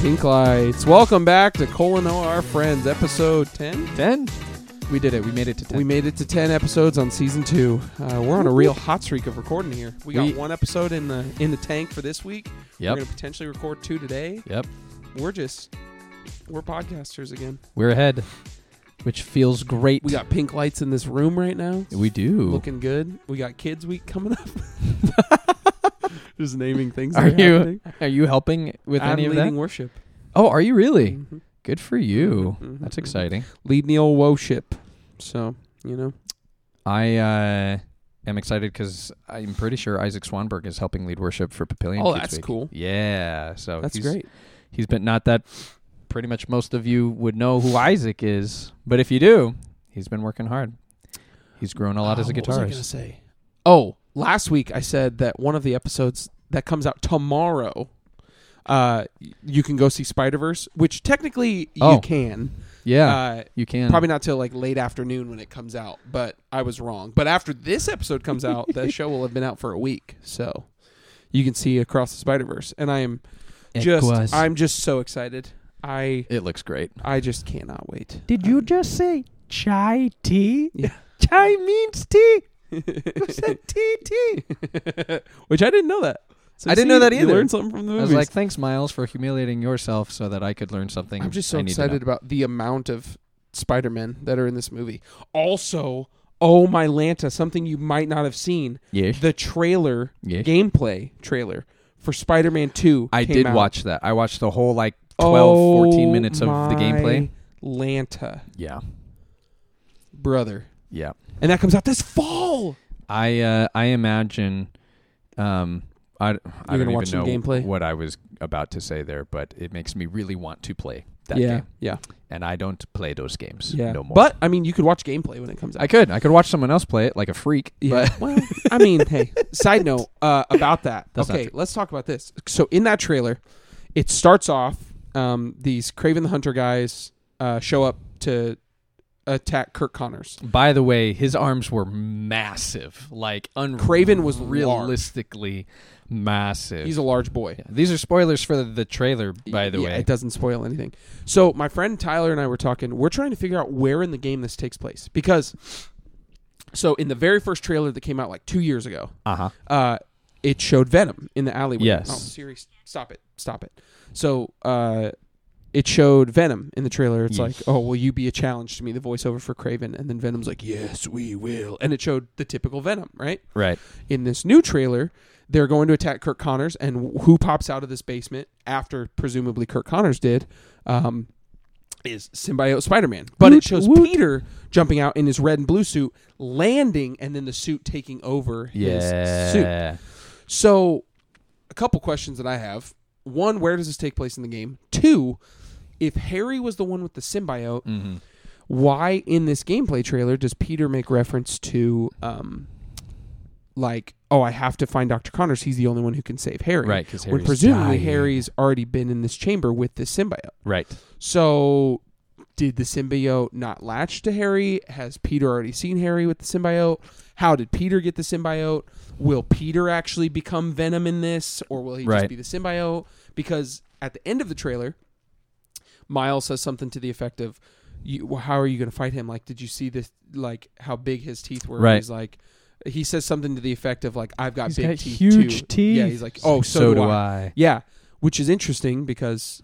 Pink Lights. Welcome back to Colin O, our friends, episode 10. 10? We did it. We made it to 10. We made it to 10 episodes on season 2. Uh, we're on a real hot streak of recording here. We got We- one episode in the in the tank for this week. We're Yep. going to potentially record two today. Yep. We're just we're podcasters again. We're ahead, which feels great. We got pink lights in this room right now. We do. Looking good. We got kids week coming up. just naming things. Are that are you happening. Are you helping with I'm any of that? leading worship. Oh, are you really? Mhm. Good for you. Mhm, That's mhm. exciting. Lead Neil worship. So, you know. I uh, am excited because I'm pretty sure Isaac Swanberg is helping lead worship for Papillion. Oh, that's Week. cool. Yeah. So That's he's, great. He's been not that. Pretty much most of you would know who Isaac is, but if you do, he's been working hard. He's grown a lot as a what was I gonna guitarist. say? Oh, last week I said that one of the episodes that comes out tomorrow, uh, you can go see Spider Verse, which technically you Oh. can. Yeah, Uh, you can. probably not till like late afternoon when it comes out, but I was wrong. But after this episode comes out, the show will have been out for a week, so you can see across the Spider Verse, and I am just, Equus. I'm just so excited. I, It looks great. I just cannot wait. Did you just say chai tea? Yeah. Chai means tea. Who said? Which I didn't know that. So I didn't see, know that You either. learned something from the I was like, thanks, Miles, for humiliating yourself so that I could learn something. I'm just so excited about the amount of Spider-Men that are in this movie. Also, oh my Lanta, something you might not have seen. Yes. The trailer, Yes. gameplay trailer for Spider-Man 2 I did out. watch that. I watched the whole like 12, 14 Oh minutes of the oh, gameplay. Lanta, Yeah. brother. Yeah. And that comes out this fall. I uh, I imagine um I, I don't even know gameplay? what I was about to say there, but it makes me really want to play that yeah, game. yeah, And I don't play those games yeah. no more. But I mean, you could watch gameplay when it comes out. I could. I could watch someone else play it like a freak. Yeah. But well, I mean, hey. Side note uh, about that. That's okay, let's talk about this. So in that trailer, it starts off. Um, these Kraven the Hunter guys uh, show up to attack Curt Connors. by the way, his arms were massive. Like un- Kraven was realistically massive. He's a large boy. Yeah. These are spoilers for the, the trailer, by the Yeah, way. it doesn't spoil anything. So my friend Tyler and I were talking. We're trying to figure out where in the game this takes place because. So in the very first trailer that came out like two years ago, Uh-huh. uh, it showed Venom in the alleyway. Yes. Oh, Siri, stop it, stop it. So, uh, it showed Venom in the trailer. It's Yeah. like, oh, will you be a challenge to me? The voiceover for Kraven, and then Venom's like, yes, we will. And it showed the typical Venom, right? Right. In this new trailer, they're going to attack Curt Connors, and who pops out of this basement after presumably Curt Connors did? Um, is symbiote Spider-Man, but it shows woot. Peter jumping out in his red and blue suit, landing, and then the suit taking over his suit. Yeah. So, a couple questions that I have. One, where does this take place in the game? Two, if Harry was the one with the symbiote, Mm-hmm. why in this gameplay trailer does Peter make reference to, um, like, oh, I have to find Dr. Connors. He's the only one who can save Harry. Right, because When presumably Harry's already been in this chamber with this symbiote. Right. So, did the symbiote not latch to Harry? Has Peter already seen Harry with the symbiote? How did Peter get the symbiote? Will Peter actually become Venom in this, or will he just be the symbiote? Because at the end of the trailer, Miles says something to the effect of, you, well, "How are you going to fight him? Like, did you see this? Like, how big his teeth were? Right. He's like." He says something to the effect of like, "I've got He's big got teeth huge too." teeth. Yeah, he's like, "Oh, so, do, I. I. Yeah, which is interesting because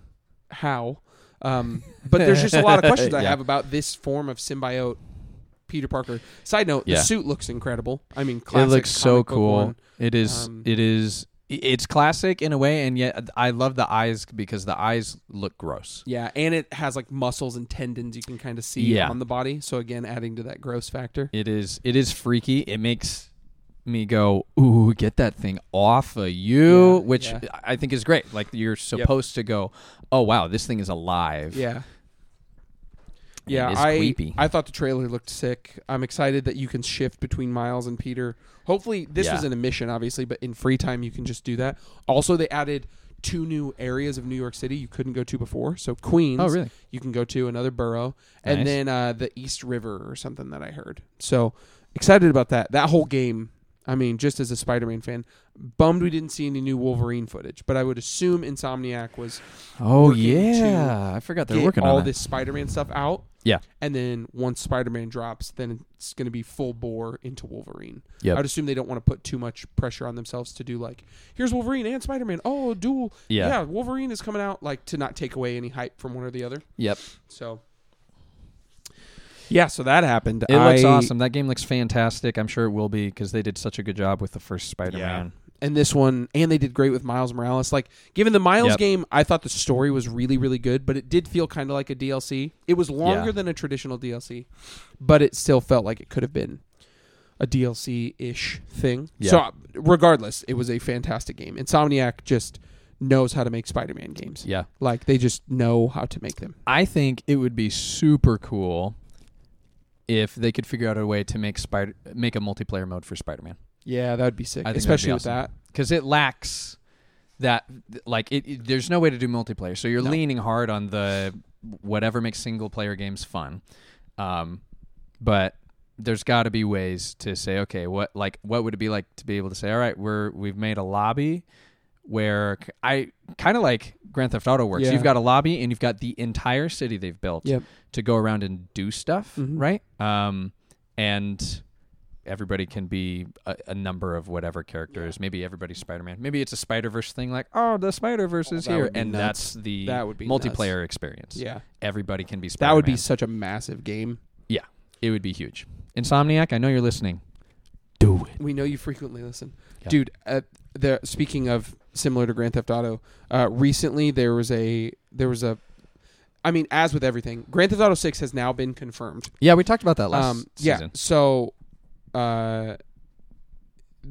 how? Um, but there's just a lot of questions I have about this form of symbiote Peter Parker. Side note: Yeah. the suit looks incredible. I mean, It looks so cool. one. It is. Um, it is. It's classic in a way, and yet I love the eyes because the eyes look gross. Yeah, and it has like muscles and tendons you can kind of see Yeah. on the body. So again, adding to that gross factor. It is. It is freaky. It makes me go, "Ooh, get that thing off of you," Yeah, which yeah. I think is great. Like you're supposed to go, "Oh wow, this thing is alive." Yeah. It Yeah, is I creepy. I thought the trailer looked sick. I'm excited that you can shift between Miles and Peter. Hopefully, this Yeah. was in a mission, obviously, but in free time you can just do that. Also, they added two new areas of New York City you couldn't go to before. So Queens, Oh really? you can go to another borough, Nice. and then uh, the East River or something that I heard. So excited about that. That whole game I mean, just as a Spider-Man fan, bummed we didn't see any new Wolverine footage. But I would assume Insomniac was Oh yeah, I forgot they're working all on this Spider-Man stuff out. Yeah. And then once Spider-Man drops, then it's going to be full bore into Wolverine. Yep. I would assume they don't want to put too much pressure on themselves to do like, here's Wolverine and Spider-Man. Oh, dual. Yeah. Yeah, Wolverine is coming out. Like to not take away any hype from one or the other. Yep. So. Yeah, so that happened. It looks awesome. That game looks fantastic. I'm sure it will be because they did such a good job with the first Spider-Man. and this one and they did great with Miles Morales. Like given the Miles Yep. game, I thought the story was really really good, but it did feel kind of like a DLC. It was longer Yeah. than a traditional DLC, but it still felt like it could have been a DLC-ish thing. Yeah. So regardless, it was a fantastic game. Insomniac just knows how to make Spider-Man games. Yeah. Like they just know how to make them. I think it would be super cool if they could figure out a way to make Spider make a multiplayer mode for Spider-Man Yeah, that would be sick, I think that'd especially be with that. because it lacks that like it, it- There's no way to do multiplayer, so you're No. leaning hard on the whatever makes single player games fun. Um, but there's got to be ways to say, okay, what like what would it be like to be able to say, all right, we're we've made a lobby where I kind of like Grand Theft Auto works. Yeah. You've got a lobby and you've got the entire city they've built Yep. to go around and do stuff, Mhm. right? Um, and everybody can be a, a number of whatever characters. Maybe everybody's Spider Man. Maybe it's a Spider Verse thing, like oh, the Spider Verse Oh, is here, and nuts. that's the That would be nuts. multiplayer experience. Yeah. everybody can be. Spider-Man. That would be such a massive game. Yeah, it would be huge. Insomniac, I know you're listening. Do it. We know you frequently listen, Yeah. dude. Uh, the speaking of similar to Grand Theft Auto, uh, recently there was a there was a, I mean, as with everything, Grand Theft Auto Six has now been confirmed. Yeah, we talked about that last Um, yeah, season. so, uh,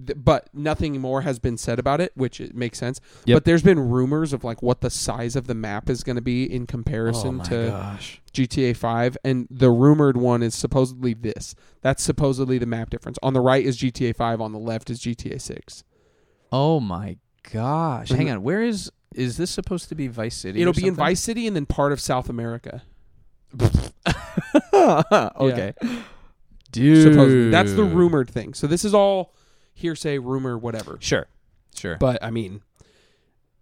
th- but nothing more has been said about it, which it makes sense. Yep. But there's been rumors of like what the size of the map is going to be in comparison oh to gosh. GTA 5 and the rumored one is supposedly this. That's supposedly the map difference. On the right is GTA 5, on the left is GTA 6. Oh my gosh. Hang on. Where is is this supposed to be Vice City? It'll or be in something? Vice City and then part of South America. okay. Dude. Supposedly. That's the rumored thing. So this is all hearsay, rumor, whatever. Sure. Sure. But I mean,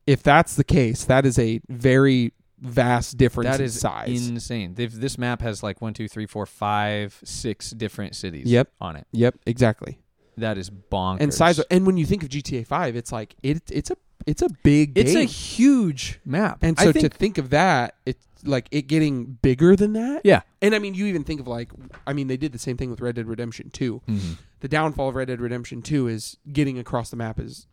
if that's the case, that is a very vast difference that in is size. insane. They've, this map has like one, two, three, four, five, six different cities Yep. on it. yep, exactly. That is bonkers. And size and when you think of GTA 5, it's like it it's a it's a big It's a huge map. And so think, to think of that, it's like it getting bigger than that. Yeah. And I mean, you even think of like, I mean, they did the same thing with Red Dead Redemption 2. Mhm. The downfall of Red Dead Redemption 2 is getting across the map is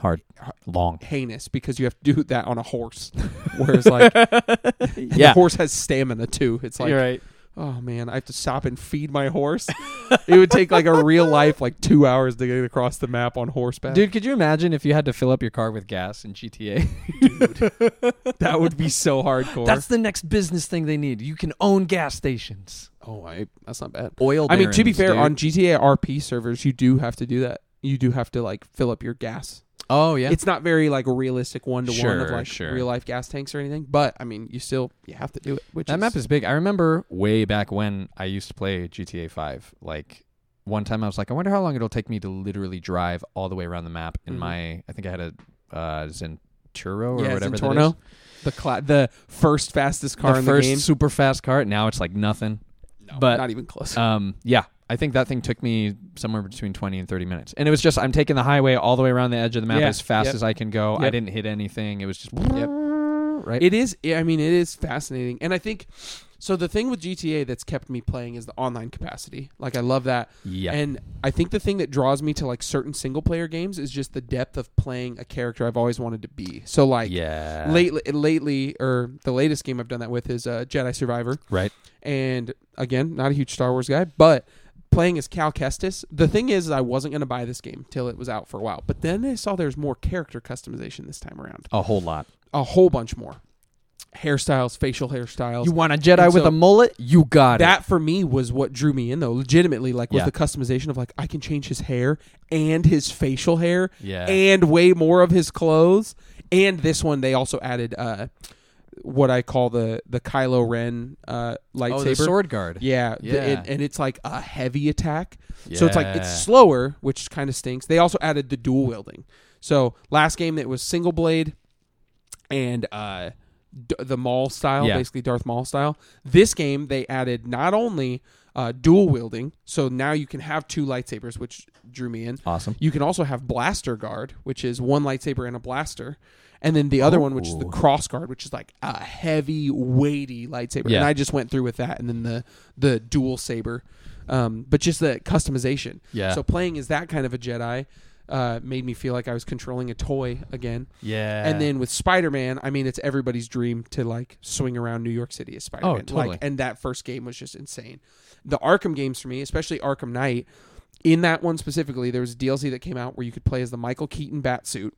hard, long. heinous because you have to do that on a horse. Whereas like the horse has stamina too. It's like, right. Oh man, I have to stop and feed my horse. it would take like a real life like two hours to get across the map on horseback. Dude, could you imagine if you had to fill up your car with gas in GTA? Dude, that would be so hardcore. That's the next business thing they need. You can own gas stations. oh, I that's not bad. Oil. I mean, to be fair, dude. on GTA RP servers, you do have to do that. You do have to like fill up your gas. Oh yeah, It's not very like realistic one to one of Sure, like sure. real life gas tanks or anything, but I mean, you still you have to do it. Which that is, map is big. I remember way back when I used to play GTA Five. Like one time, I was like, I wonder how long it'll take me to literally drive all the way around the map in Mhm. my. I think I had a uh, Zentorno or yeah, whatever that Zentorno, is. the cla- the first fastest car the in first the game. super fast car. Now it's like nothing. No, but- not even close. Um, yeah, I think that thing took me somewhere between twenty and thirty minutes, and it was just I'm taking the highway all the way around the edge of the map Yeah, as fast yep. as I can go. I Yep. didn't hit anything. It was just Yep. right. It is. I mean, it is fascinating, and I think so. The thing with GTA that's kept me playing is the online capacity. Like, I love that, yeah, and I think the thing that draws me to like certain single player games is just the depth of playing a character I've always wanted to be. So, like, yeah, lately, lately, or the latest game I've done that with is uh, Jedi Survivor, right. and again, not a huge Star Wars guy, but playing as Cal Kestis. The thing is, I wasn't going to buy this game till it was out for a while, but then I saw there's more character customization this time around, A whole lot. a whole bunch more hairstyles, facial hairstyles. You want a Jedi And with so- a mullet? You got it. that for me was what drew me in though legitimately like with Yeah. the customization of like i can change his hair and his facial hair Yeah. and way more of his clothes and this one they also added uh what I call the the Kylo Ren uh, lightsaber. Oh, the sword guard. Yeah, the- Yeah. and, it's like a heavy attack. So it's like it's slower, which kind of stinks. They also added the dual wielding. So last game it was single blade and uh, d- the Maul style, Yeah. basically Darth Maul style. This game they added not only uh, dual wielding, so now you can have two lightsabers, which drew me in. awesome. You can also have blaster guard, which is one lightsaber and a blaster. And then the other one, which is the Oh. cross guard, which is like a heavy, weighty lightsaber. Yeah. And I just went through with that, and then the the dual saber, um, but just the customization. Yeah. So playing as that kind of a Jedi uh, made me feel like I was controlling a toy again. yeah. And then with Spider Man, I mean, it's everybody's dream to like swing around New York City as Spider Man. Oh, totally. Like, and that first game was just insane. The Arkham games for me, especially Arkham Knight, in that one specifically, there was a DLC that came out where you could play as the Michael Keaton Batsuit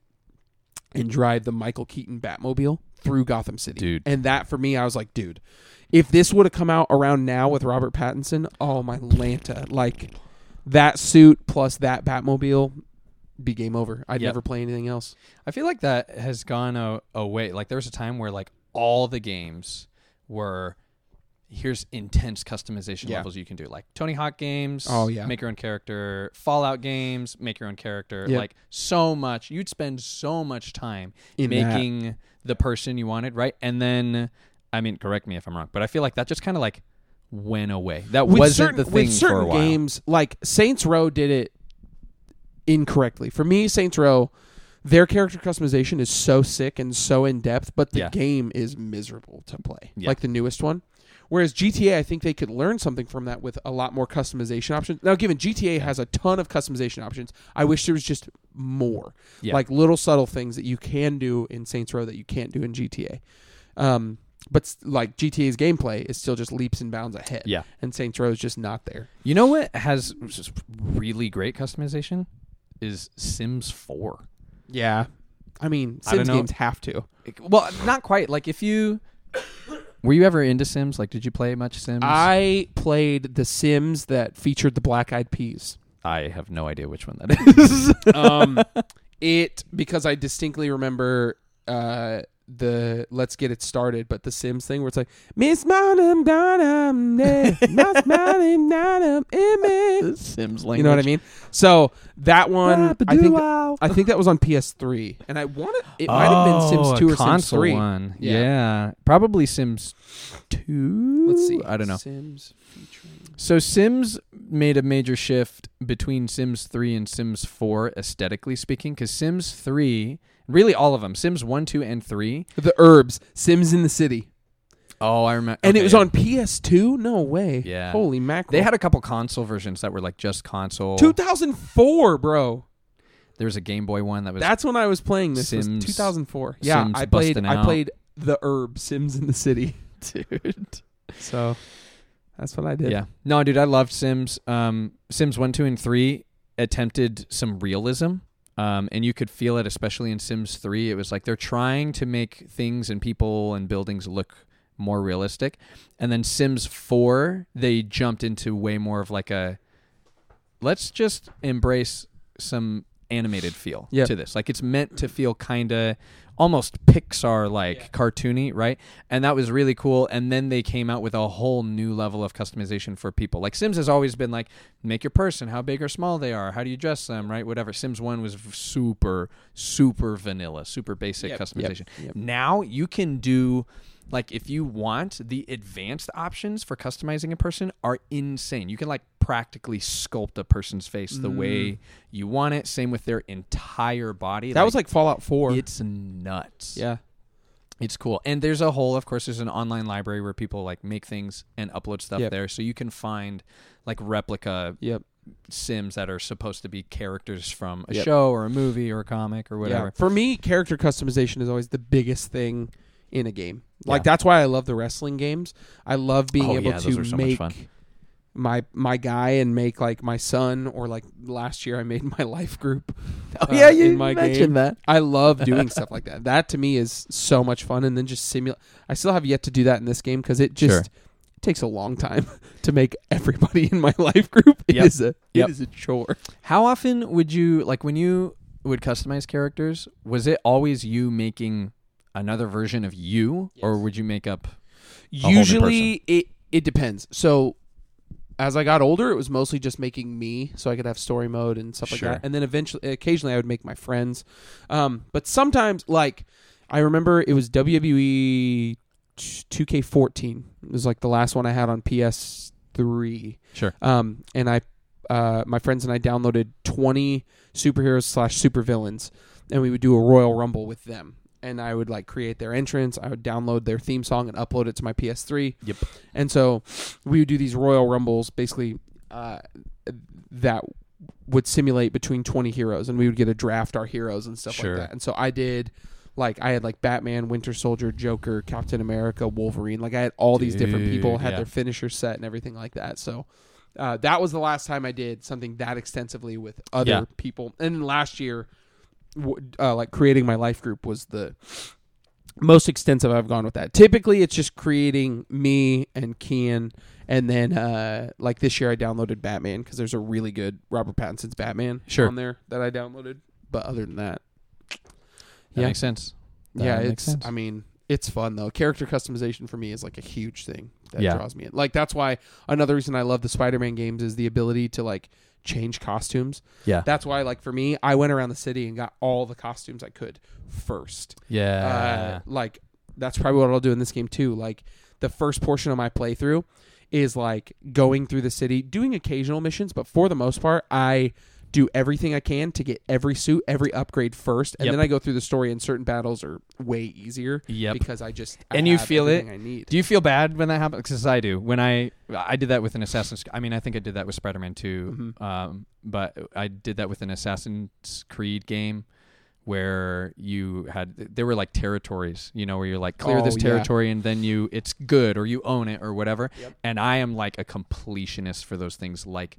and drive the Michael Keaton Batmobile through Gotham City. Dude. And that for me, I was like, dude, if this would have come out around now with Robert Pattinson, oh my Lanta, like that suit plus that Batmobile, be game over. I'd Yep. never play anything else. I feel like that has gone away. Like there was a time where like all the games were here's intense customization Yeah. levels you can do. Like Tony Hawk games, Oh, yeah. make your own character. Fallout games, make your own character. Yep. Like so much. You'd spend so much time In that. making the person you wanted, right? And then I mean, correct me if I'm wrong, but I feel like that just kind of like went away. That with wasn't certain, the thing with certain for a while. games like Saints Row did it incorrectly. For me, Saints Row, their character customization is so sick and so in depth, but the Yeah. game is miserable to play. Yeah. Like the newest one. Whereas GTA, I think they could learn something from that with a lot more customization options. Now, given GTA has a ton of customization options, I wish there was just more, Yeah. like little subtle things that you can do in Saints Row that you can't do in GTA. Um, but like GTA's gameplay is still just leaps and bounds ahead Yeah. and Saints Row is just not there. You know what has just really great customization is Sims 4. Yeah, I mean, Sims know. games have to. Well, not quite. Like if you were you ever into Sims? Like did you play much Sims? I played the Sims that featured the Black Eyed Peas. I have no idea which one that is. Um, it because I distinctly remember uh, the "Let's Get It Started," but the Sims thing where it's like Miss Monum Donum, eh, Miss eh, eh." Sims you know what I mean? So that one, I think, I think that was on PS3, and I want it. It might have been Sims Oh, Two a or Sims Three. one. Yeah. Yeah. probably Sims Two. Let's see. I don't know. Sims featuring. So Sims made a major shift between Sims 3 and Sims 4 aesthetically speaking cuz Sims 3 really all of them Sims 1 2 and 3 The Urbz, Sims in the City. oh I remember And it was on PS2? No way. Yeah. Holy mackerel. they had a couple console versions that were like just console 2004, bro. there was a Game Boy one that was That's when I was playing this. was Sims- 2004. Yeah, Sims I played. I out. played the Urbz Sims in the City. dude So that's what I did. yeah no dude I loved Sims um Sims 1 2 and 3 attempted some realism um, and you could feel it especially in sims 3 it was like they're trying to make things and people and buildings look more realistic. And then sims 4 they jumped into way more of like a let's just embrace some animated feel Yep. to this. Like it's meant to feel kind of almost pixar like cartoony right? And that was really cool. And then they came out with a whole new level of customization for people. Like sims has always been like make your person how big or small they are how do you dress them right? Whatever. Sims 1 was super super vanilla super basic Yep, yep, customization. yep. now you can do like if you want the advanced options for customizing a person are insane you can like practically sculpt a person's face the Mm. way you want it same with their entire body That was like Fallout 4. it's nuts yeah. it's cool. And there's a whole, of course, there's an online library where people like make things and upload stuff Yep. there. So you can find like replica Yep. Sims that are supposed to be characters from a Yep. show or a movie or a comic or whatever. Yeah. For me, character customization is always the biggest thing in a game. Like Yeah. that's why I love the wrestling games. I love being Oh, able yeah, to so make fun. my my guy and make like my son or like last year I made my life group. Oh uh, yeah, you in my mentioned game. that. I love doing stuff like that. That to me is so much fun. And then just simulate. I still have yet to do that in this game because it just Sure. it takes a long time to make everybody in my life group. It is Yep. a Yep. it is a chore. How often would you like when you would customize characters? Was it always you making another version of you, or would you make up? Usually it it depends. So as I got older, it was mostly just making me, so I could have story mode and stuff Sure. like that. And then eventually, occasionally, I would make my friends. Um, but sometimes, like I remember, it was WWE 2K14. It was like the last one I had on PS3. Sure. Um, and I, uh, my friends and I downloaded 20 superheroes slash supervillains, and we would do a Royal Rumble with them. And I would like create their entrance. I would download their theme song and upload it to my PS3. Yep. And so we would do these Royal Rumbles, basically uh, that would simulate between 20 heroes, and we would get to draft our heroes and stuff Sure. like that. And so I did. Like I had like Batman, Winter Soldier, Joker, Captain America, Wolverine. Like I had all these different people, had yeah. their finisher set and everything like that. So uh, that was the last time I did something that extensively with other Yeah. people. And last year, uh, like creating my life group was the most extensive I've gone with that. Typically, it's just creating me and Kian, and then uh, like this year I downloaded Batman because there's a really good Robert Pattinson's Batman Sure. on there that I downloaded. But other than that, That Yeah. makes sense. That yeah, it's. sense. I mean, it's fun though. Character customization for me is like a huge thing that Yeah. draws me in. Like that's why another reason I love the Spider-Man games is the ability to like change costumes. yeah. That's why, like for me, I went around the city and got all the costumes I could first. yeah. uh, like that's probably what I'll do in this game too. Like the first portion of my playthrough is like going through the city, doing occasional missions, but for the most part, I do everything I can to get every suit, every upgrade first, and Yep. then I go through the story. And certain battles are way easier Yep. because I just I And you feel it? I need. Do you feel bad when that happens? Because I do. When I I did that with an Assassin's. I mean, I think I did that with Spider-Man 2 Mhm. Um, but I did that with an Assassin's Creed game where you had there were like territories, you know, where you're like clear Oh, this yeah. territory and then you it's good or you own it or whatever. Yep. And I am like a completionist for those things, like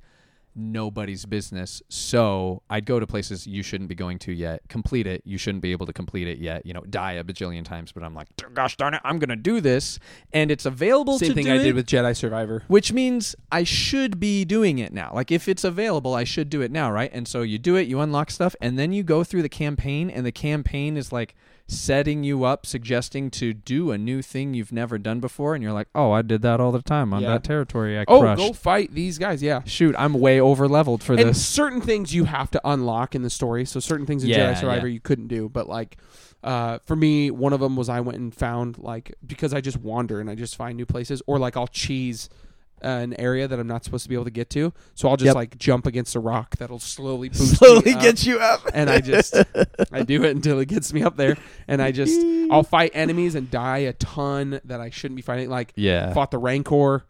nobody's business. So I'd go to places you shouldn't be going to yet, complete it. You shouldn't be able to complete it yet. You know, die a bajillion times. But I'm like, gosh darn it, I'm gonna do this, and it's available. Same to thing do I it, did with Jedi Survivor. which means I should be doing it now. Like if it's available, I should do it now, right? And so you do it, you unlock stuff, and then you go through the campaign, and the campaign is like setting you up, suggesting to do a new thing you've never done before, and you're like, oh, I did that all the time on Yeah. that territory I Oh, crushed. go fight these guys! Yeah, Shoot, I'm way over leveled for and this. certain things you have to unlock in the story. So certain things in Yeah, Jedi Survivor yeah. you couldn't do, but like uh, for me, one of them was I went and found like because I just wander and I just find new places, or like I'll cheese uh, an area that I'm not supposed to be able to get to. So I'll just Yep. like jump against a rock that'll slowly boost Slowly me up, get you up. and I just I do it until it gets me up there, and I just I'll fight enemies and die a ton that I shouldn't be fighting. Like Yeah. fought the Rancor.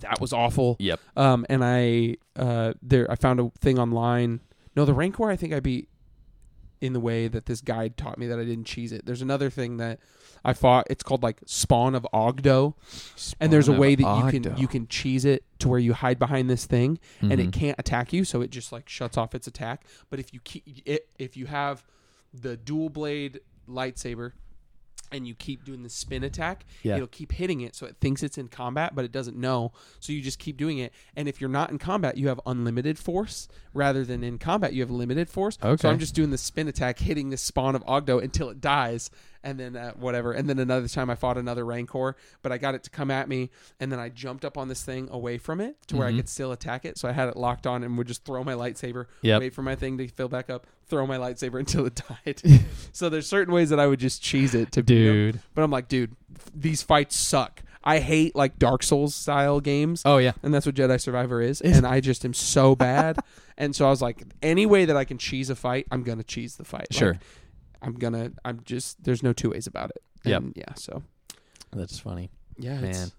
That was awful. Yep. Um, and I uh there I found a thing online. No, the Rancor I think I beat in the way that this guide taught me that I didn't cheese it. There's another thing that I fought. It's called like Spawn of Oggdo, and there's a way that you can you can cheese it to where you hide behind this thing and it Mhm. can't attack you, so it just like shuts off its attack. But if you keep it, if you have the dual blade lightsaber and you keep doing the spin attack, Yeah. it'll keep hitting it so it thinks it's in combat, but it doesn't know. So you just keep doing it. And if you're not in combat, you have unlimited force rather than in combat, you have limited force. Okay. So I'm just doing the spin attack, hitting the spawn of Oggdo until it dies. And then uh, whatever. And then another time I fought another Rancor, but I got it to come at me. And then I jumped up on this thing away from it to where I Mhm. could still attack it. So I had it locked on and would just throw my lightsaber, Yep. wait for my thing to fill back up, throw my lightsaber until it died. so there's certain ways that I would just cheese it to. Dude. But I'm like, dude, these fights suck. I hate like Dark Souls style games, Oh yeah. and that's what Jedi Survivor is. And I just am so bad. and so I was like, any way that I can cheese a fight, I'm gonna cheese the fight. Like, Sure. I'm gonna. I'm just. There's no two ways about it. Yep. Yeah. So That's funny. yeah, Man. It's,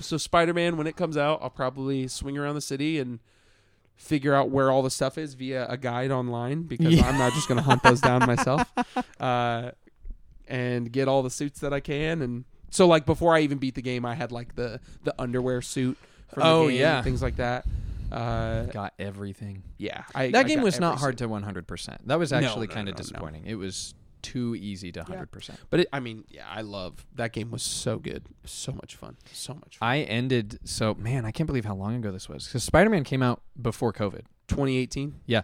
so Spider Man, when it comes out, I'll probably swing around the city and figure out where all the stuff is via a guide online because Yeah. I'm not just gonna hunt those down myself. Uh, and get all the suits that I can and so like before I even beat the game I had like the the underwear suit from the Oh, game yeah. and things like that. Uh, Got everything. yeah, I, That I game was not hard to 100%. That was actually no, kind of no, no. disappointing. It was too easy to 100%. But it, I mean, yeah, I love that game. Was so good, so much fun, so much fun. I ended so man, I can't believe how long ago this was cuz Spider-Man came out before COVID. 2018. Yeah,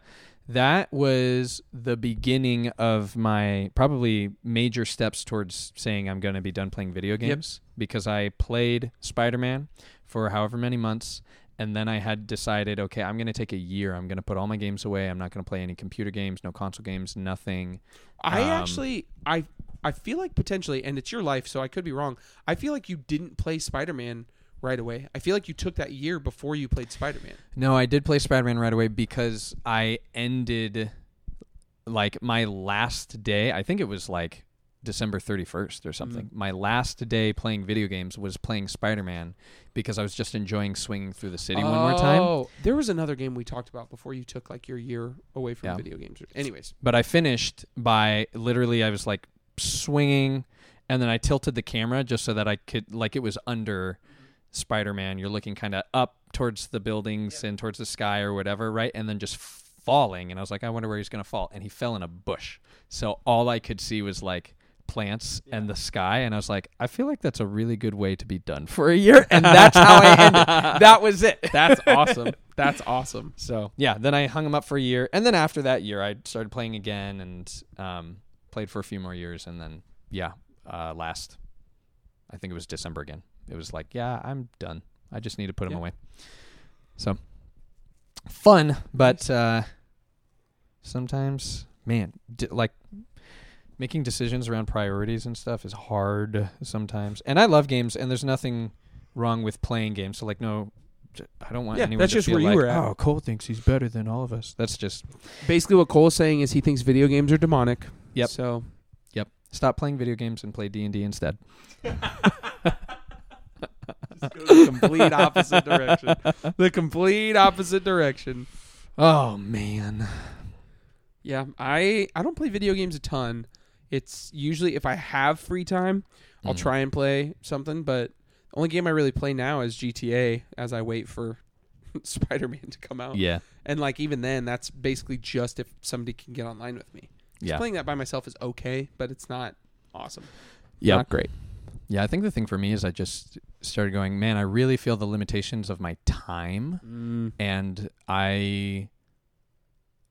That was the beginning of my probably major steps towards saying I'm going to be done playing video Yep. games because I played Spider Man for however many months. And then I had decided, okay, I'm going to take a year. I'm going to put all my games away. I'm not going to play any computer games, no console games, nothing. I Um, actually I I feel like potentially and it's your life so I could be wrong. I feel like you didn't play Spider-Man right away. I feel like you took that year before you played Spider-Man. No, I did play Spider Man right away because I ended like my last day. I think it was like December 31st or something. Mm. My last day playing video games was playing Spider Man because I was just enjoying swinging through the city one more time. Oh, there was another game we talked about before you took like your year away from Yeah. video games. Anyways, But I finished by literally, I was like swinging and then I tilted the camera just so that I could, like, it was under Spider Man. You're looking kind of up towards the buildings and towards the sky or whatever, right? And then just falling. And I was like, I wonder where he's going to fall. And he fell in a bush. So all I could see was like plants and the sky. And I was like, I feel like that's a really good way to be done for a year. And that's how I ended. That was it. that's awesome. That's awesome. So yeah, then I hung them up for a year, and then after that year, I started playing again and um, played for a few more years, and then yeah, uh, last I think it was December again. It was like yeah, I'm done. I just need to put them Yeah. away. So fun, but uh, sometimes man, d- like making decisions around priorities and stuff is hard sometimes. And I love games, and there's nothing wrong with playing games. So like no. j- I don't want anyone. Yeah, anyone that's to just feel where you like, were at. oh, Cole thinks he's better than all of us. That's just Basically, what Cole's saying is he thinks video games are demonic. Yep. So Yep. Stop playing video games and play D and D instead. the complete opposite direction. The complete opposite direction. Oh man. Yeah, I I don't play video games a ton. It's usually if I have free time, I'll Mm. try and play something. But the only game I really play now is GTA. As I wait for Spider Man to come out, Yeah. and like even then, that's basically just if somebody can get online with me. Just Yeah. playing that by myself is okay, but it's not awesome. Yeah. not great. Yeah. I think the thing for me is I just started going, man, I really feel the limitations of my time, Mm. and I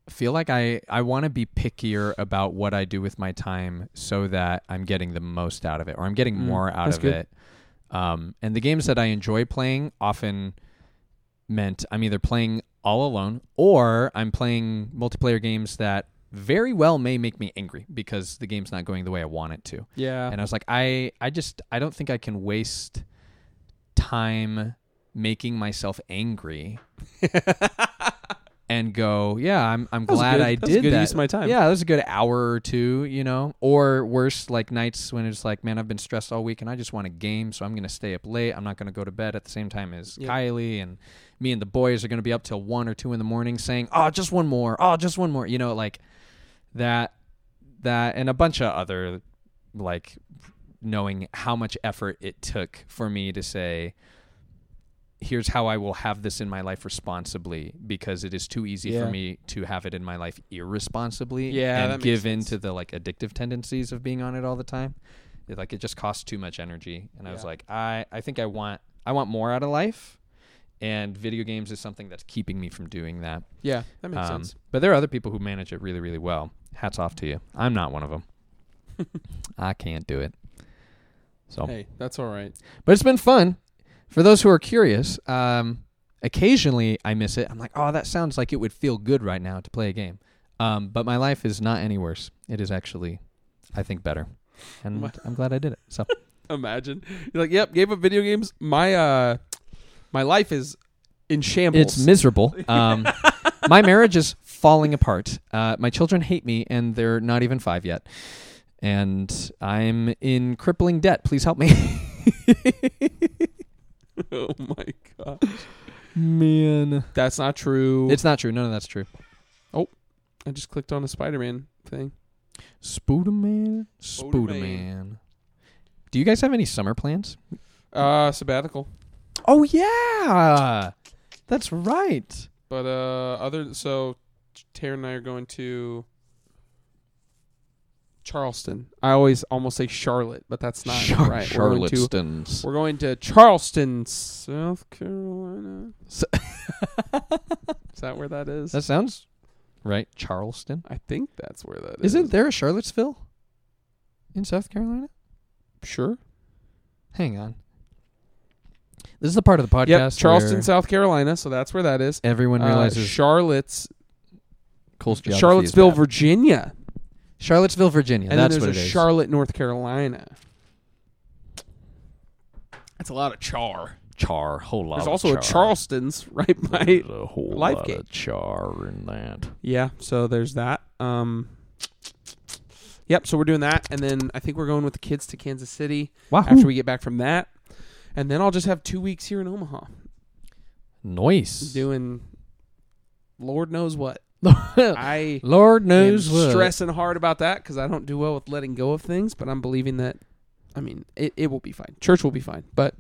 feel like I I want to be pickier about what I do with my time so that I'm getting the most out of it, or I'm getting Mm, more out of good. it. Um, and the games that I enjoy playing often meant I'm either playing all alone or I'm playing multiplayer games that very well may make me angry because the game's not going the way I want it to. Yeah, And I was like, I, I just, I don't think I can waste time making myself angry and go, yeah, I'm, I'm glad good- I that did good that. use of my time. Yeah, that was a good hour or two, you know, or worse, like nights when it's like, man, I've been stressed all week and I just want a game, so I'm going to stay up late. I'm not going to go to bed at the same time as Yep. Kylie and me and the boys are going to be up till one or two in the morning saying, oh, just one more, oh, just one more, you know, like that, that, and a bunch of other, like, knowing how much effort it took for me to say, here's how I will have this in my life responsibly because it is too easy Yeah. for me to have it in my life irresponsibly Yeah, and give in to the like addictive tendencies of being on it all the time. It, like it just costs too much energy and I was like I I think I want I want more out of life and video games is something that's keeping me from doing that. yeah, that makes Um, sense. But there are other people who manage it really really well. Hats off to you. I'm not one of them. I can't do it. So Hey, that's all right. but it's been fun. For those who are curious, um, occasionally I miss it. I'm like, oh, that sounds like it would feel good right now to play a game. Um, but my life is not any worse. It is actually, I think, better. And. I'm glad I did it. So Imagine you're like, yep, gave up video games. My uh, my life is in shambles. it's miserable. Um, my marriage is falling apart. Uh, my children hate me, and they're not even five yet. And I'm in crippling debt. Please help me. oh my god, Man. that's not true. It's not true. None of that's true. Oh, I just clicked on a Spider-Man thing. Spooderman. Spooderman. Do you guys have any summer plans? Uh, sabbatical. Oh yeah, that's right. But uh, other so Tara and I are going to Charleston. I always almost say Charlotte, but that's not Char- right. We're going, to, we're going to Charleston, South Carolina. Is that where that is? That sounds right. Charleston. I think that's where that is. Isn't there a Charlottesville in South Carolina? Sure. Hang on. This is the part of the podcast Yep, Charleston, South Carolina. So that's where that is. everyone Uh, realizes Charlotte's, Cole's Charlottesville. Virginia, Charlottesville, Virginia. and That's then what there's it a is. Charlotte, North Carolina. That's a lot of char. char, whole lot. There's of also a. Charleston's right by. There's a whole Life lot Gate. of char in that. Yeah, so there's that. Um, yep, so we're doing that, and then I think we're going with the kids to Kansas City after we get back from that, and then I'll just have two weeks here in Omaha Nice. doing, Lord knows what. I Lord am knows what. stressing hard about that because I don't do well with letting go of things, but I'm believing that. I mean, it, it will be fine. Church will be fine, but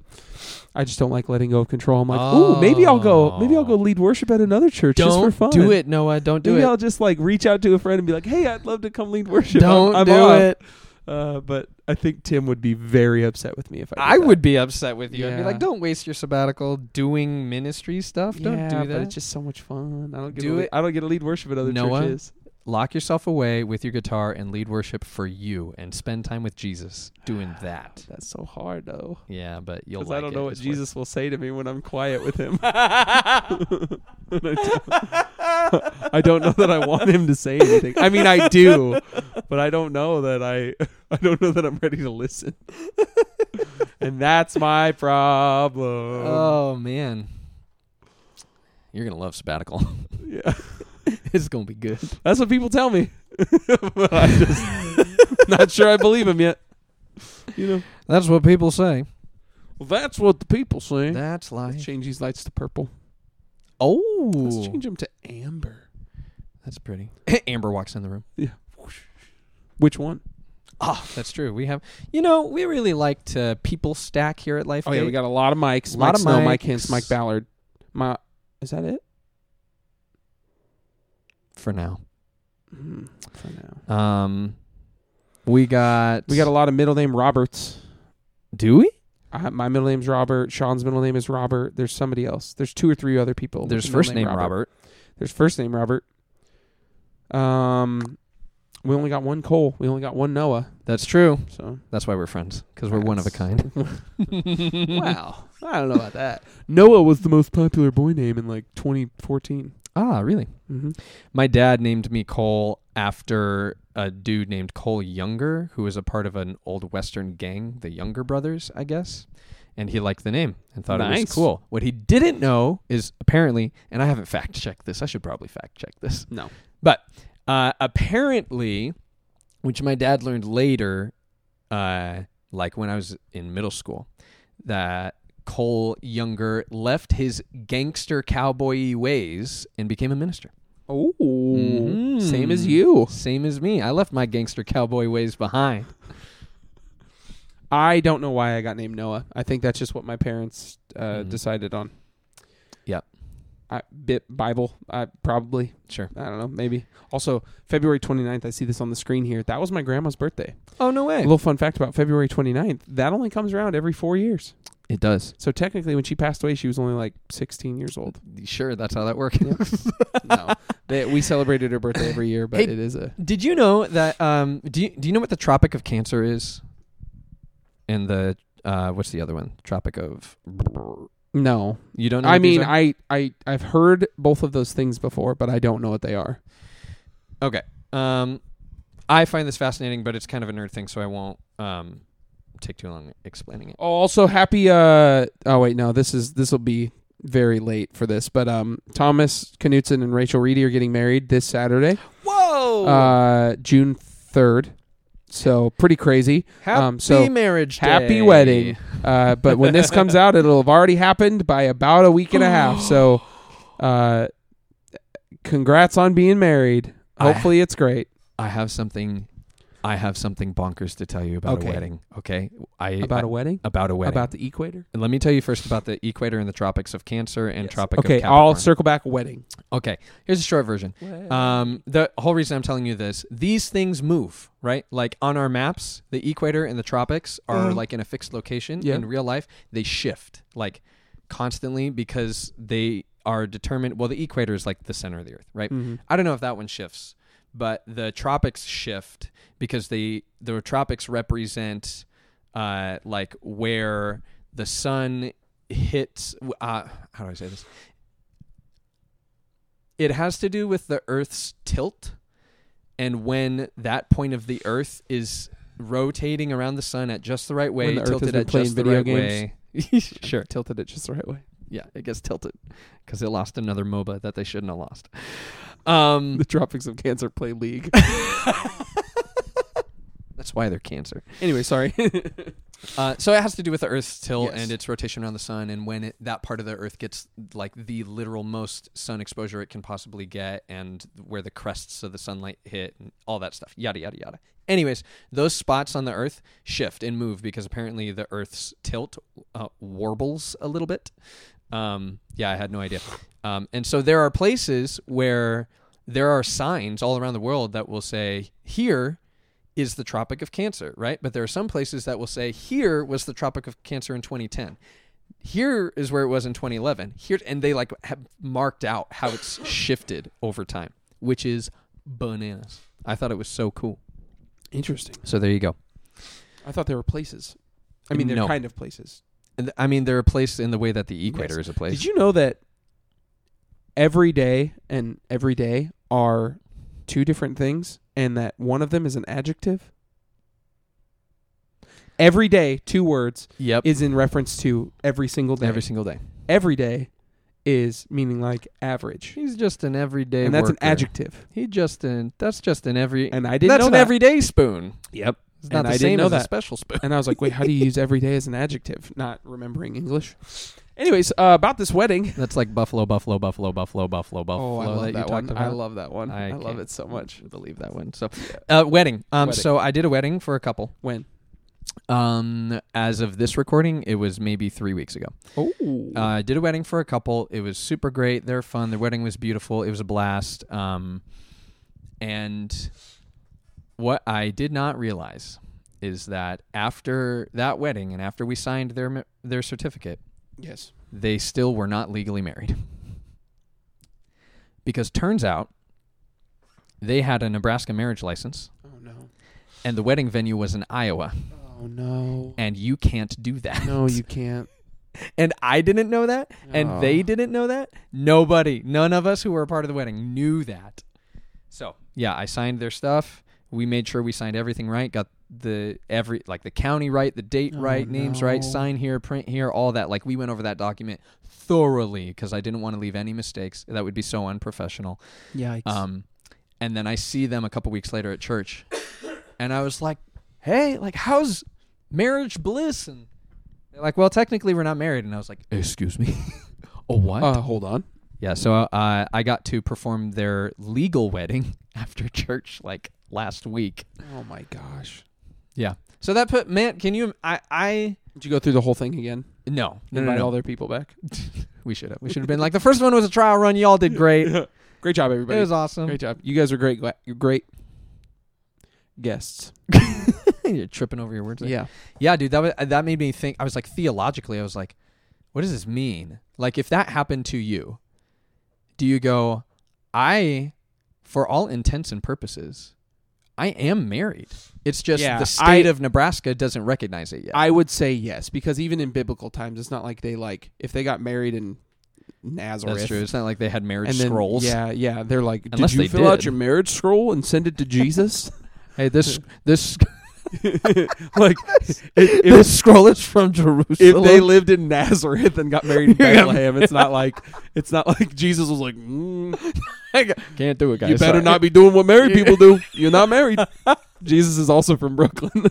I just don't like letting go of control. I'm like, ooh, maybe I'll go. Maybe I'll go lead worship at another church just for fun. do it, Noah. Don't do Maybe it. I'll just like reach out to a friend and be like, "Hey, I'd love to come lead worship." Don't I'm, I'm do off. it. Uh, but I think Tim would be very upset with me if I. I that. would be upset with you. I'd be like, don't waste your sabbatical doing ministry stuff. Don't do but that. it's just so much fun. I don't get Do lead, it. I don't get to lead worship at other Noah, churches. Lock yourself away with your guitar and lead worship for you and spend time with Jesus doing that. That's so hard though. Yeah, but you'll Because like I don't it. know what It's Jesus will say to me when I'm quiet with him. I don't know that I want him to say anything. I mean, I do, but I don't know that I. I don't know that I'm ready to listen. and that's my problem. Oh man, you're gonna love sabbatical. yeah, it's gonna be good. that's what people tell me. but I'm just not sure I believe him yet. You know, That's what people say. well, that's what the people say. That's Let's change these lights to purple. Oh, Let's change them to amber. that's pretty. Amber walks in the room. Yeah. Which one? Oh, that's true. We have, you know, we really like to people stack here at Life. Oh yeah, we got a lot of mics. A lot Mike of Snow, Mike. Hintz, Mike Ballard. My is that it? For now. Mm, for now, Um, we got we got a lot of middle name Roberts. Do we? I, my middle name's Robert. Sean's middle name is Robert. There's somebody else. There's two or three other people. with There's the middle first name Robert. There's first name Robert. Um, we only got one Cole. We only got one Noah. That's true. So That's why we're friends because we're one of a kind. wow, I don't know about that. Noah was the most popular boy name in like 2014. Ah, really? Mm-hmm. My dad named me Cole after a dude named Cole Younger, who was a part of an old Western gang, the Younger Brothers, I guess. And he liked the name and thought it was cool. What he didn't know is apparently, and I haven't fact checked this. I should probably fact check this. No. But uh, apparently, which my dad learned later, uh, like when I was in middle school, that Cole Younger left his gangster cowboy ways and became a minister. Oh, Mhm. same as you. Same as me. I left my gangster cowboy ways behind. I don't know why I got named Noah. I think that's just what my parents uh, Mhm. decided on. Yep. I, bit Bible, I probably. Sure. I don't know, maybe. Also, February 29th, I see this on the screen here. That was my grandma's birthday. Oh no way. A little fun fact about February 29th. That only comes around every 4 years. It does. So technically when she passed away, she was only like 16 years old. Sure, that's how that works. no. They, we celebrated her birthday every year, but Hey, it is a Did you know that? Um, do you, do you know what the Tropic of Cancer is? And the uh, what's the other one? Tropic of. No. You don't know. I what these mean, are? I I I've heard both of those things before, but I don't know what they are. Okay. Um, I find this fascinating, but it's kind of a nerd thing, so I won't um take too long explaining it. Oh, also happy uh oh wait, no, this is this will be very late for this, but um Thomas Knutson and Rachel Reedy are getting married this Saturday. Whoa! Uh June 3rd. So pretty crazy. Happy um, so marriage day. Happy wedding. Uh but when this comes out it'll have already happened by about a week and a half. So uh congrats on being married. I- Hopefully it's great. I have something. I have something bonkers to tell you about Okay. a wedding. Okay. I About I- a wedding? about a wedding. About the equator? And let me tell you first about the equator and the tropics of Cancer and Yes. Tropic Okay, of I'll circle back wedding. okay, here's a short version. Um, the whole reason I'm telling you this, these things move, right? Like on our maps, the equator and the tropics are Mhm. like in a fixed location. Yeah. In real life, they shift like constantly because they are determined. Well, the equator is like the center of the Earth, right? Mhm. I don't know if that one shifts, but the tropics shift because they the tropics represent uh, like where the sun hits. Uh, how do I say this? It has to do with the Earth's tilt, and when that point of the Earth is rotating around the sun at just the right way, When the Earth has tilted at just the right games. way. sure. Tilted it just the right way. Yeah, it gets tilted because it lost another MOBA that they shouldn't have lost. Um, The Tropics of Cancer play League. that's why they're cancer. anyway, sorry. Uh, so it has to do with the Earth's tilt Yes. and its rotation around the sun, and when it, that part of the Earth gets like the literal most sun exposure it can possibly get, and where the crests of the sunlight hit, and all that stuff. Yada yada yada. Anyways, those spots on the Earth shift and move because apparently the Earth's tilt uh, warbles a little bit. Um, yeah, I had no idea. Um, and so there are places where there are signs all around the world that will say here is the Tropic of Cancer, right? But there are some places that will say here was the Tropic of Cancer in 2010. Here is where it was in 2011. Here and they like have marked out how it's shifted over time, which is bananas. I thought it was so cool. Interesting. So there you go. I thought they were places. I mean, they're No. kind of places. And I mean, they're a place in the way that the equator Yes. is a place. Did you know that every day and every day are two different things, and that one of them is an adjective? Every day, two words Yep. is in reference to every single day. Every single day. every day is meaning like average, He's just an everyday. and that's an worker. adjective. He just an. That's just an every. And I didn't that's know an that. everyday spoon. Yep. It's not And the I didn't same know as a that. special spoon. And I was like, wait, how do you use every day as an adjective? Not remembering English. Anyways, uh, about this wedding. That's like buffalo, buffalo, buffalo, buffalo, buffalo, buffalo. Oh, I love that, that, you one. I love that one. I I, love it so much. believe that one. So, uh, wedding. Um, Wedding. so I did a wedding for a couple. When? Um, as of this recording, it was maybe three weeks ago. Oh, Uh, I did a wedding for a couple. It was super great. They're fun. Their wedding was beautiful. It was a blast. Um, and what I did not realize is that after that wedding and after we signed their their certificate, yes. they still were not legally married. Because turns out they had a Nebraska marriage license Oh no. and the wedding venue was in Iowa Oh no. and you can't do that. No, you can't. And I didn't know that and Oh. they didn't know that. Nobody, none of us who were a part of the wedding knew that. So, yeah, I signed their stuff. We made sure we signed everything right, got the every like the county right, the date Oh, right, names right, sign here, print here, all that. Like we went over that document thoroughly because I didn't want to leave any mistakes. That would be so unprofessional. Yikes. Um, and then I see them a couple weeks later at church, and I was like, "Hey, like, how's marriage bliss?" And they're like, "Well, technically, we're not married." And I was like, "Excuse me, oh what?" uh, hold on. yeah. So uh, I got to perform their legal wedding after church, like last week. Oh my gosh. Yeah. So that put man, can you? I I Did you go through the whole thing again? no no no, Invite no. all their people back. we should have we should have been like the first one was a trial run. Y'all did great. Great job, everybody. It everybody. was awesome. Great job. You guys are great. gla- You're great guests. You're tripping over your words. there. Yeah. Yeah, dude, that was, that made me think. I was like, theologically, I was like, what does this mean? Like, if that happened to you, do you go, I, for all intents and purposes, I am married. It's just Yeah, the state I- of Nebraska doesn't recognize it yet. I would say yes because even in biblical times, it's not like they like if they got married in Nazareth. That's true. It's not like they had marriage And then, scrolls. Yeah, yeah. They're like, Unless did you they fill out did. your marriage scroll and send it to Jesus? Hey, this this like, if, if, this scroll is from Jerusalem. if they lived in Nazareth and got married in Bethlehem, it's not like it's not like Jesus was like, mm, can't do it, guys. you better Sorry. not be doing what married people do. You're not married. Jesus is also from Brooklyn.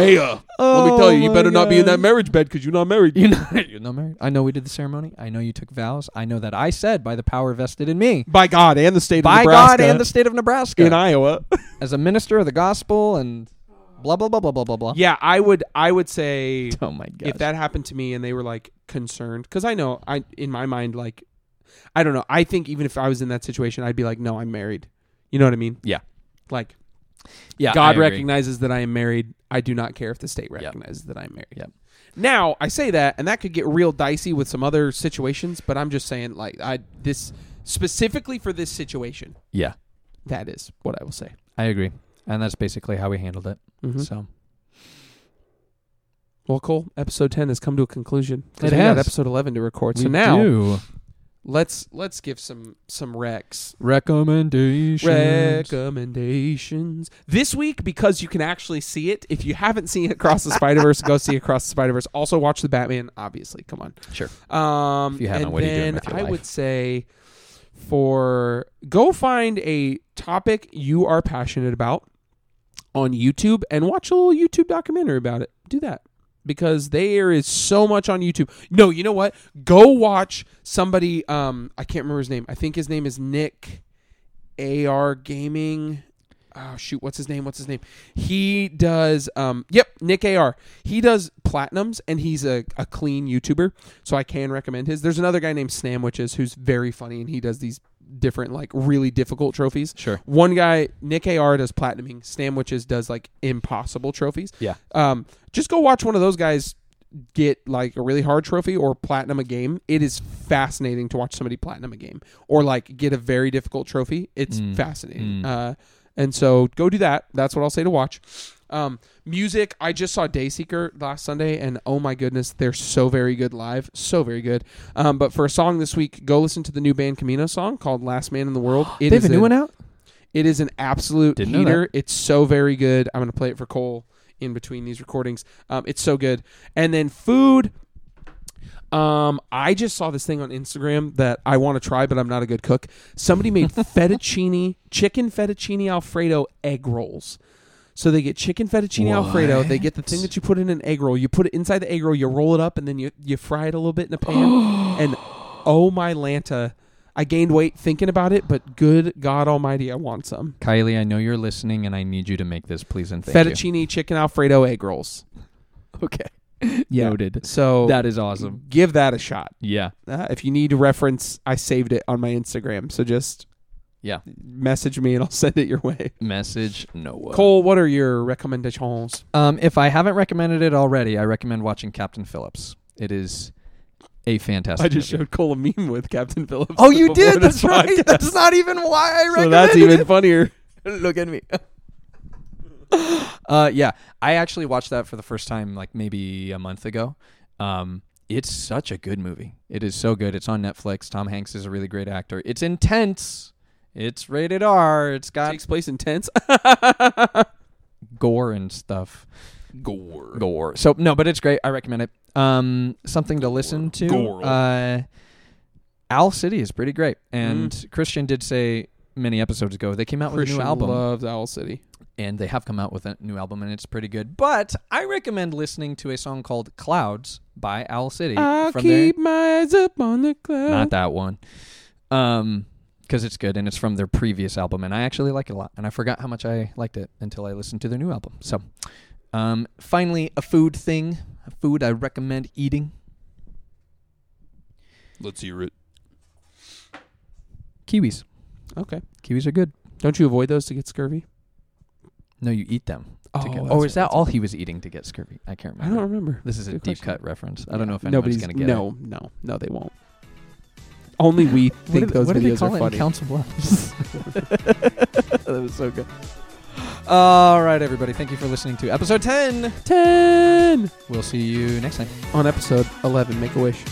Hey, uh, let me tell you, you Oh better my not be in that marriage bed because you're not married. You're not, you're not married. I know we did the ceremony. I know you took vows. I know that I said by the power vested in me, By God and the state by of Nebraska God and the state of Nebraska, in Iowa. as a minister of the gospel and blah blah blah blah blah blah blah. yeah, I would. I would say Oh my god. if that happened to me and they were like concerned, because I know I in my mind like, I don't know. I think even if I was in that situation, I'd be like, no, I'm married. You know what I mean? Yeah. Like yeah, God agree. recognizes that I am married. I do not care if the state recognizes that I'm married. Yep. Now I say that, and that could get real dicey with some other situations. But I'm just saying, like I this specifically for this situation, Yeah, that is what I will say. I agree, and that's basically how we handled it. Mhm. So Well, Cole, episode ten has come to a conclusion. 'cause It we got has. episode eleven to record. So now do. Let's let's give some some recs recommendations. recommendations this week because you can actually see it. If you haven't seen Across the Spider Verse, go see Across the Spider Verse. Also, watch the Batman. Obviously, come on. Sure. Um, If you haven't, and what are you doing with your I life? would say for go find a topic you are passionate about on YouTube and watch a little YouTube documentary about it. Do that because there is so much on YouTube. No, you know what? Go watch somebody. Um, I can't remember his name. I think his name is Nick AR Gaming. Oh shoot, what's his name? What's his name? He does um yep, Nick AR. He does platinums and he's a, a clean YouTuber. So I can recommend his. There's another guy named Snamwitches who's very funny and he does these different like really difficult trophies. Sure. One guy, Nick AR does platinuming, Snamwitches does like impossible trophies. Yeah. Um just go watch one of those guys get like a really hard trophy or platinum a game. It is fascinating to watch somebody platinum a game or like get a very difficult trophy. It's Mm. fascinating. Mm. Uh and so go do that. That's what I'll say to watch. Um, music, I just saw Dayseeker last Sunday, and oh my goodness, they're so very good live, so very good. Um, but for a song this week, go listen to the new band Camino song called "Last Man in the World." It they have is a new one out. It is an absolute Didn't heater. It's so very good. I'm gonna play it for Cole in between these recordings. Um, it's so good. And then food. Um, I just saw this thing on Instagram that I want to try, but I'm not a good cook. Somebody made fettuccine, chicken fettuccine alfredo egg rolls. So they get chicken fettuccine alfredo. They get the thing that you put in an egg roll. You put it inside the egg roll. You roll it up, and then you you fry it a little bit in a pan. and oh my lanta, I gained weight thinking about it. But good God Almighty, I want some Kylie, I know you're listening, and I need you to make this, please and thank you. fettuccine chicken alfredo egg rolls. Okay. Yeah. Noted. So That is awesome. give that a shot. Yeah. Uh, if you need a reference, I saved it on my Instagram. So just Yeah. message me and I'll send it your way. Message Noah. Cole, what are your recommendations? Um, if I haven't recommended it already, I recommend watching Captain Phillips. It is a fantastic. I just movie. showed Cole a meme with Captain Phillips. Oh, you did. That's right. podcast. That's not even why I recommended it. so that's even it. funnier. Look at me. uh, yeah, I actually watched that for the first time like maybe a month ago. Um, it's such a good movie. It is so good. It's on Netflix. Tom Hanks is a really great actor. It's intense. It's rated R. It's got Takes place in tents. gore and stuff. Gore. Gore. So no, but it's great. I recommend it. Um, something to listen to. Gore. Uh, Owl City is pretty great, and Christian did say many episodes ago they came out with Mm. A new album. loves Owl City. and they have come out with a new album and it's pretty good. But I recommend listening to a song called Clouds by Owl City I'll from keep my eyes up on the clouds. not that one. Um because it's good and it's from their previous album and I actually like it a lot and I forgot how much I liked it until I listened to their new album. So, um finally a food thing, a food I recommend eating. Let's hear it. Kiwis. Okay. Kiwis are good. Don't you avoid those to get scurvy? No, you eat them. Oh, to get, that's oh, right, is that that's all he was eating to get scurvy? I can't remember. I don't remember. This is a deep question. cut reference. I don't know if anyone's Nobody's going to get it. no, no, no. They won't. Only we think did, those what did they videos call are it funny. Council Bluffs? that was so good. All right, everybody. Thank you for listening to episode 10. Ten We'll see you next time. on episode eleven. Make a wish.